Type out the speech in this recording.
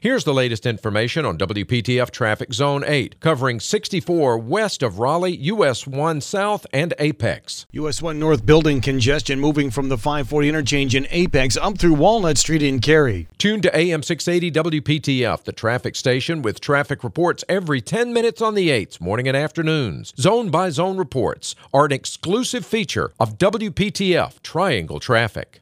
Here's the latest information on WPTF Traffic Zone 8, covering 64 west of Raleigh, US 1 South, and Apex. US 1 North building congestion moving from the 540 interchange in Apex up through Walnut Street in Cary. Tune to AM 680 WPTF, the traffic station with traffic reports every 10 minutes on the 8s, morning and afternoons. Zone by zone reports are an exclusive feature of WPTF Triangle Traffic.